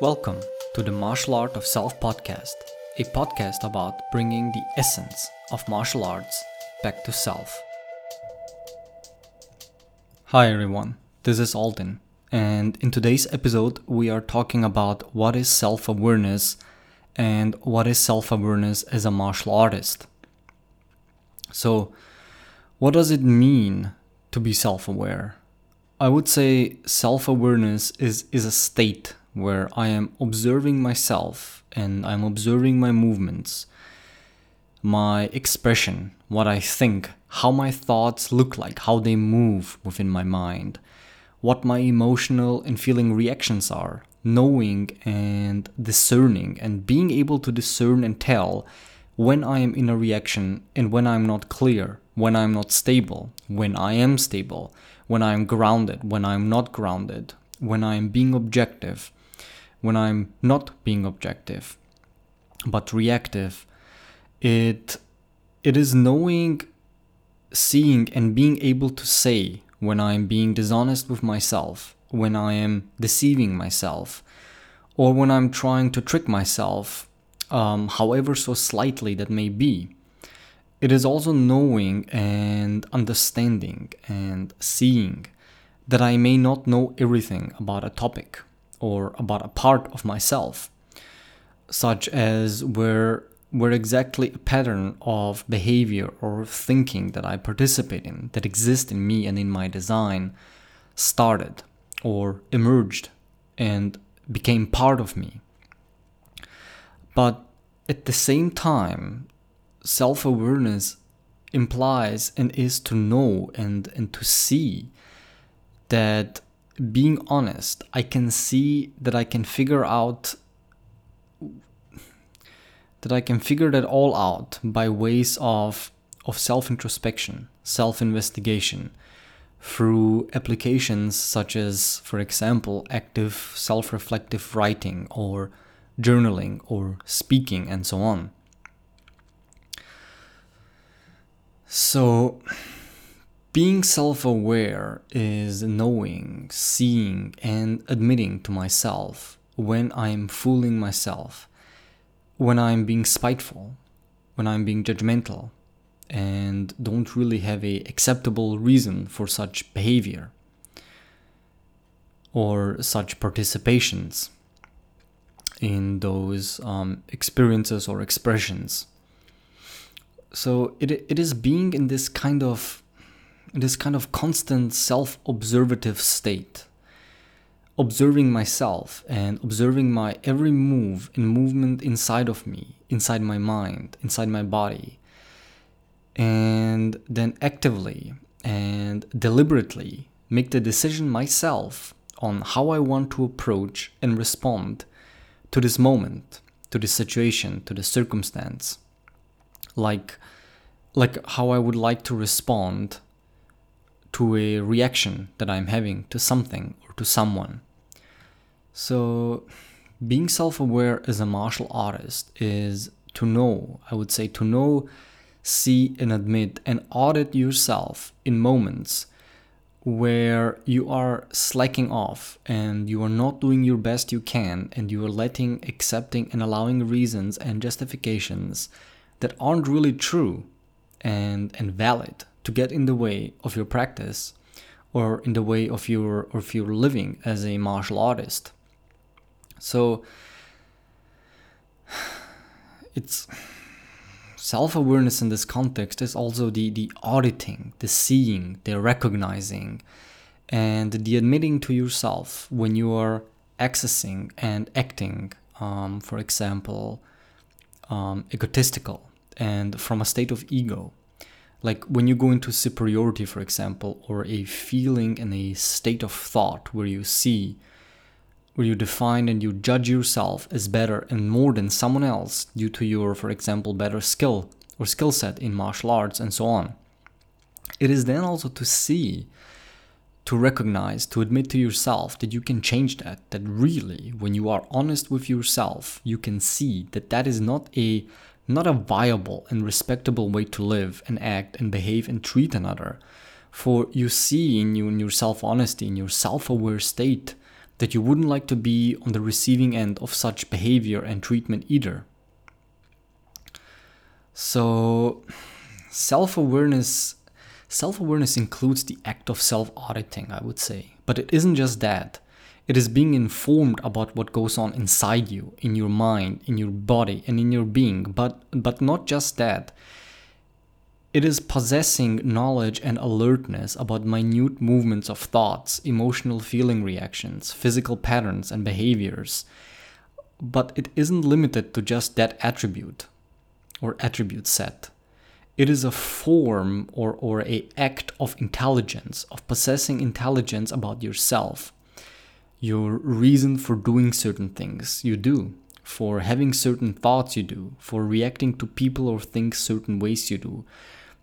Welcome to the Martial Art of Self podcast, a podcast about bringing the essence of martial arts back to self. Hi everyone, this is Alden, and in today's episode, we are talking about what is self awareness and what is self awareness as a martial artist. So, what does it mean to be self aware? I would say self awareness is, is a state where I am observing myself and I'm observing my movements, my expression, what I think, how my thoughts look like, how they move within my mind, what my emotional and feeling reactions are, knowing and discerning and being able to discern and tell when I am in a reaction and when I'm not clear, when I'm not stable, when I am stable, when I'm grounded, when I'm not grounded, when I'm being objective, when I'm not being objective but reactive. It it is knowing, seeing and being able to say when I'm being dishonest with myself, when I am deceiving myself, or when I'm trying to trick myself, um, however so slightly that may be. It is also knowing and understanding and seeing that I may not know everything about a topic or about a part of myself, such as where where exactly a pattern of behavior or thinking that I participate in, that exist in me and in my design, started or emerged and became part of me. But at the same time, self awareness implies and is to know and, and to see that being honest, I can see that I can figure out that I can figure that all out by ways of of self-introspection, self-investigation through applications such as for example active self-reflective writing or journaling or speaking and so on. So being self aware is knowing, seeing, and admitting to myself when I'm fooling myself, when I'm being spiteful, when I'm being judgmental, and don't really have a acceptable reason for such behavior or such participations in those um, experiences or expressions. So it, it is being in this kind of this kind of constant self observative state. Observing myself and observing my every move and movement inside of me, inside my mind, inside my body. And then actively and deliberately make the decision myself on how I want to approach and respond to this moment, to this situation, to the circumstance. Like like how I would like to respond to a reaction that I'm having to something or to someone. So, being self aware as a martial artist is to know, I would say, to know, see, and admit and audit yourself in moments where you are slacking off and you are not doing your best you can and you are letting, accepting, and allowing reasons and justifications that aren't really true and, and valid to get in the way of your practice or in the way of your of your living as a martial artist. So it's self-awareness in this context is also the the auditing, the seeing, the recognizing and the admitting to yourself when you are accessing and acting um, for example um, egotistical and from a state of ego like when you go into superiority for example or a feeling and a state of thought where you see where you define and you judge yourself as better and more than someone else due to your for example better skill or skill set in martial arts and so on it is then also to see to recognize to admit to yourself that you can change that that really when you are honest with yourself you can see that that is not a not a viable and respectable way to live and act and behave and treat another. For you see in, you, in your self honesty, in your self aware state, that you wouldn't like to be on the receiving end of such behavior and treatment either. So, self awareness. Self awareness includes the act of self auditing, I would say. But it isn't just that. It is being informed about what goes on inside you, in your mind, in your body, and in your being. But, but not just that. It is possessing knowledge and alertness about minute movements of thoughts, emotional feeling reactions, physical patterns, and behaviors. But it isn't limited to just that attribute or attribute set. It is a form or, or a act of intelligence, of possessing intelligence about yourself, your reason for doing certain things you do, for having certain thoughts you do, for reacting to people or things certain ways you do,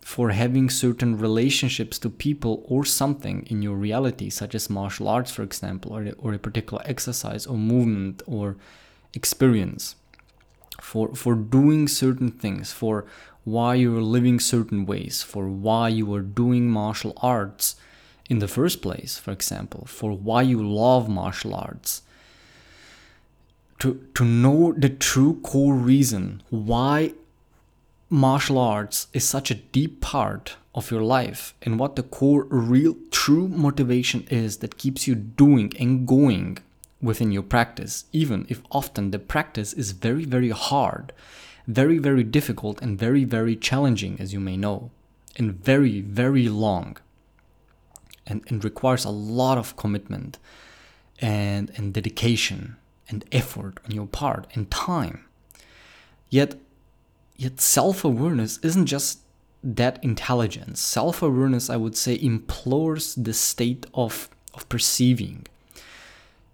for having certain relationships to people or something in your reality, such as martial arts, for example, or, or a particular exercise or movement or experience, for, for doing certain things, for why you're living certain ways, for why you are doing martial arts in the first place, for example, for why you love martial arts. To, to know the true core reason why martial arts is such a deep part of your life and what the core real true motivation is that keeps you doing and going within your practice even if often the practice is very very hard very, very difficult and very, very challenging, as you may know, and very, very long. And, and requires a lot of commitment and, and dedication and effort on your part and time. Yet, yet self-awareness isn't just that intelligence. Self-awareness, I would say, implores the state of, of perceiving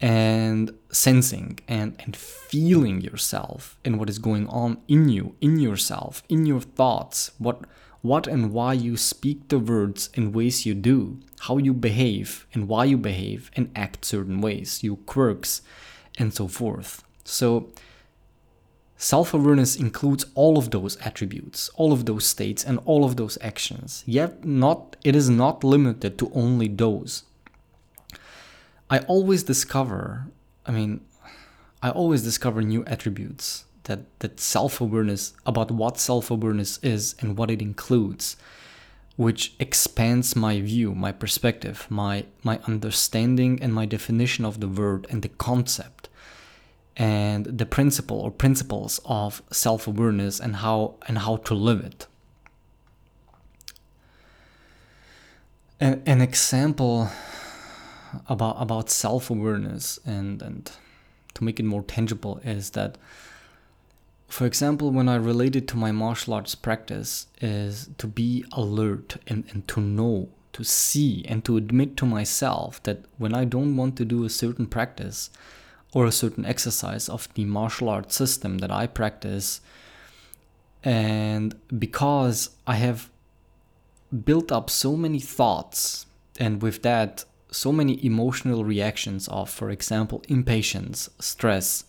and sensing and, and feeling yourself and what is going on in you, in yourself, in your thoughts, what what and why you speak the words in ways you do, how you behave and why you behave and act certain ways, your quirks and so forth. So self-awareness includes all of those attributes, all of those states and all of those actions. Yet not it is not limited to only those. I always discover, I mean, I always discover new attributes that, that self awareness, about what self awareness is and what it includes, which expands my view, my perspective, my, my understanding, and my definition of the word and the concept and the principle or principles of self awareness and how, and how to live it. An, an example about about self awareness and and to make it more tangible is that for example when i relate it to my martial arts practice is to be alert and, and to know to see and to admit to myself that when i don't want to do a certain practice or a certain exercise of the martial arts system that i practice and because i have built up so many thoughts and with that so many emotional reactions of, for example, impatience, stress,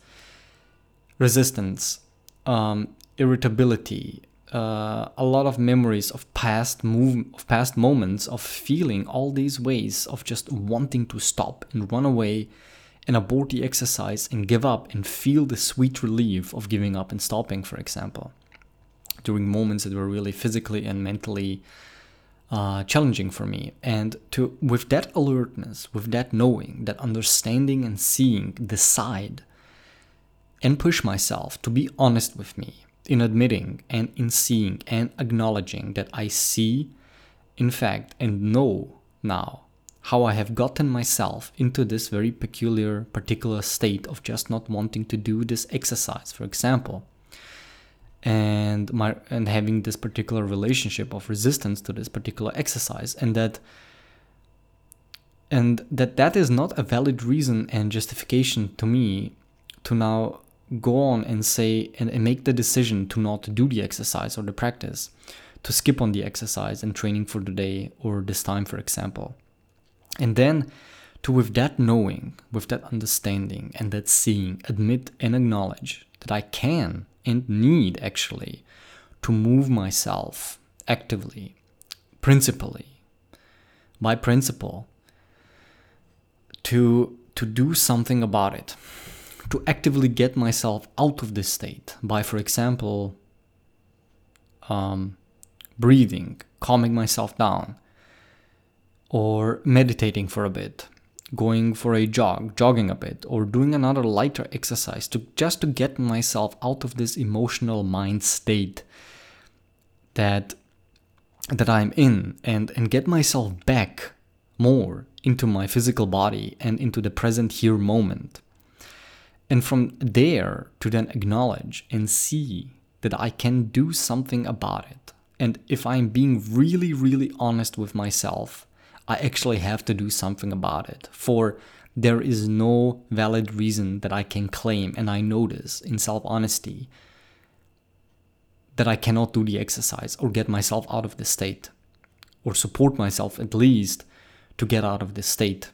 resistance, um, irritability, uh, a lot of memories of past move of past moments of feeling all these ways of just wanting to stop and run away and abort the exercise and give up and feel the sweet relief of giving up and stopping, for example, during moments that were really physically and mentally uh, challenging for me. And to with that alertness, with that knowing, that understanding and seeing, decide and push myself to be honest with me in admitting and in seeing and acknowledging that I see, in fact, and know now how I have gotten myself into this very peculiar, particular state of just not wanting to do this exercise, for example and my and having this particular relationship of resistance to this particular exercise and that and that that is not a valid reason and justification to me to now go on and say and, and make the decision to not do the exercise or the practice to skip on the exercise and training for the day or this time for example. And then to with that knowing with that understanding and that seeing admit and acknowledge that i can and need actually to move myself actively, principally, by principle, to to do something about it, to actively get myself out of this state by, for example, um, breathing, calming myself down, or meditating for a bit, going for a jog, jogging a bit, or doing another lighter exercise to just to get myself out of this emotional mind state that that I'm in and and get myself back more into my physical body and into the present here moment. And from there to then acknowledge and see that I can do something about it. And if I'm being really, really honest with myself, I actually have to do something about it. For there is no valid reason that I can claim, and I know this in self honesty, that I cannot do the exercise or get myself out of this state, or support myself at least to get out of this state.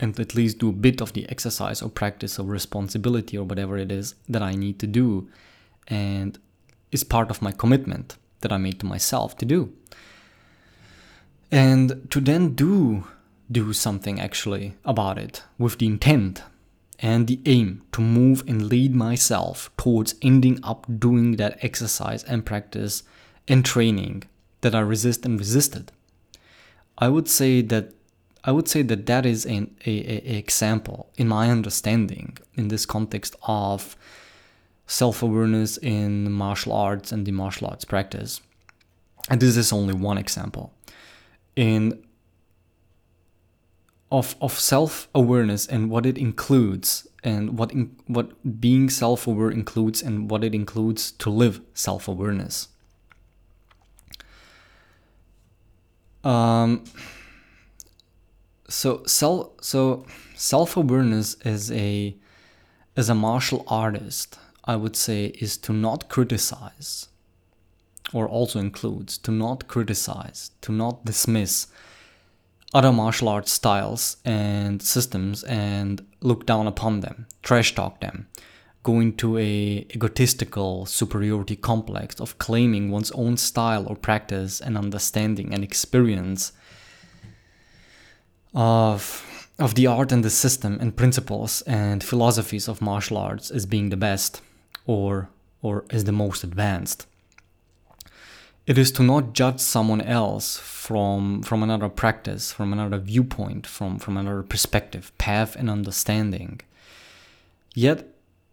And at least do a bit of the exercise or practice or responsibility or whatever it is that I need to do, and is part of my commitment that I made to myself to do and to then do do something actually about it with the intent and the aim to move and lead myself towards ending up doing that exercise and practice and training that I resist and resisted. I would say that I would say that that is an a, a, example in my understanding in this context of self-awareness in martial arts and the martial arts practice. And this is only one example in of of self-awareness and what it includes and what in, what being self-aware includes and what it includes to live self-awareness um so self so self-awareness as a as a martial artist i would say is to not criticize or also includes to not criticize, to not dismiss other martial arts styles and systems and look down upon them, trash talk them, go into a egotistical superiority complex of claiming one's own style or practice and understanding and experience of of the art and the system and principles and philosophies of martial arts as being the best or or as the most advanced. It is to not judge someone else from from another practice from another viewpoint from from another perspective path and understanding. Yet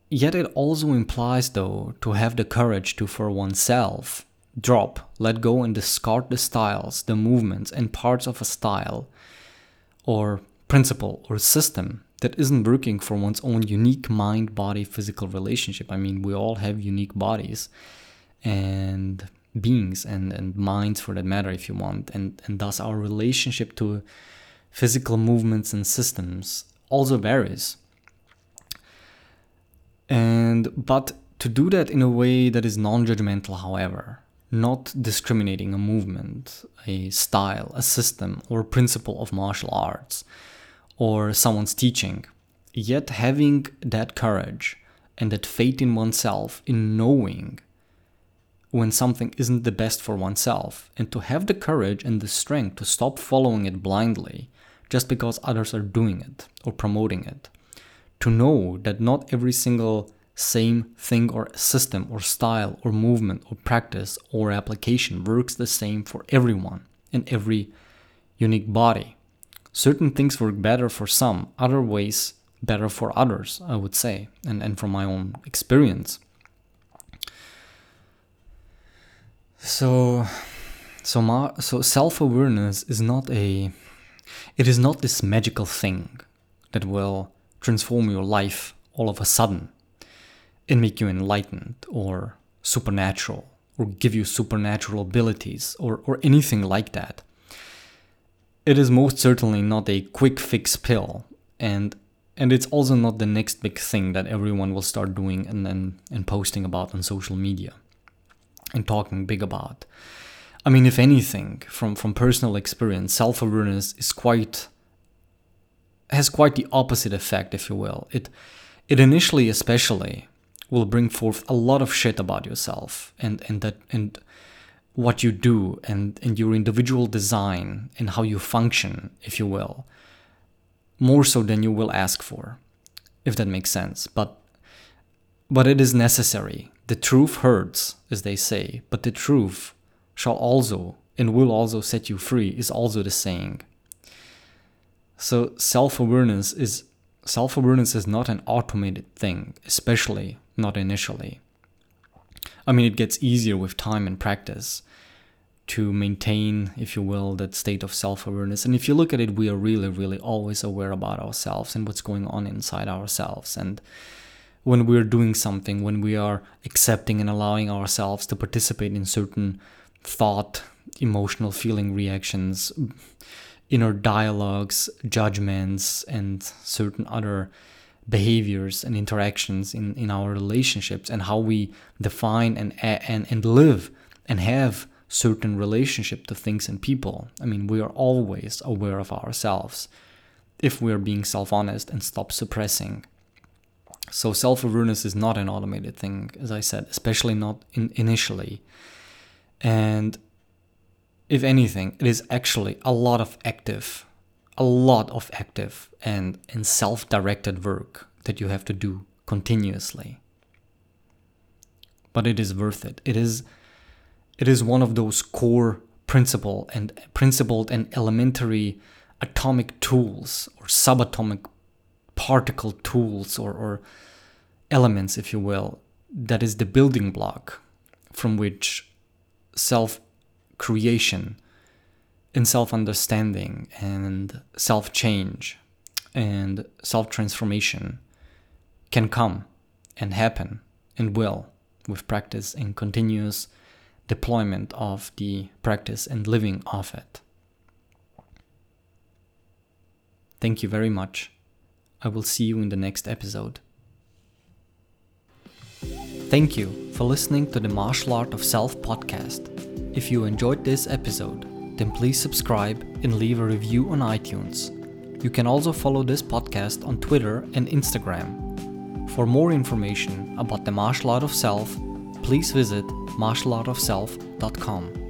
yet it also implies though to have the courage to for oneself drop let go and discard the styles the movements and parts of a style or principle or system that isn't working for one's own unique mind body physical relationship. I mean we all have unique bodies and beings and, and minds for that matter if you want. And, and thus our relationship to physical movements and systems also varies. And but to do that in a way that is non-judgmental however not discriminating a movement a style a system or principle of martial arts or someone's teaching yet having that courage and that faith in oneself in knowing when something isn't the best for oneself, and to have the courage and the strength to stop following it blindly just because others are doing it or promoting it. To know that not every single same thing or system or style or movement or practice or application works the same for everyone in every unique body. Certain things work better for some, other ways better for others, I would say, and, and from my own experience. So, so, ma- so self-awareness is not a, it is not this magical thing that will transform your life all of a sudden and make you enlightened or supernatural or give you supernatural abilities or, or anything like that. It is most certainly not a quick fix pill and and it's also not the next big thing that everyone will start doing and, and, and posting about on social media and talking big about. I mean, if anything, from, from personal experience, self awareness is quite has quite the opposite effect, if you will. It it initially, especially, will bring forth a lot of shit about yourself and and that and what you do and and your individual design and how you function, if you will. more so than you will ask for, if that makes sense. But but it is necessary. The truth hurts, as they say, but the truth shall also and will also set you free is also the saying. So self-awareness is self-awareness is not an automated thing, especially not initially. I mean it gets easier with time and practice to maintain, if you will, that state of self awareness. And if you look at it, we are really, really always aware about ourselves and what's going on inside ourselves. And when we're doing something, when we are accepting and allowing ourselves to participate in certain thought, emotional feeling reactions, inner dialogues, judgments, and certain other behaviors and interactions in, in our relationships and how we define and, and, and live and have certain relationship to things and people. I mean, we are always aware of ourselves if we're being self honest and stop suppressing. So, self awareness is not an automated thing, as I said, especially not in initially. And if anything, it is actually a lot of active, a lot of active and, and self directed work that you have to do continuously. But it is worth it. It is it is one of those core principle and principled and elementary atomic tools or subatomic particle tools or, or elements, if you will, that is the building block from which self creation and self understanding and self change and self transformation can come and happen and will with practice and continuous deployment of the practice and living of it. Thank you very much. I will see you in the next episode. Thank you for listening to the Martial Art of Self podcast. If you enjoyed this episode, then please subscribe and leave a review on iTunes. You can also follow this podcast on Twitter and Instagram. For more information about the martial art of self, please visit martialartofself.com.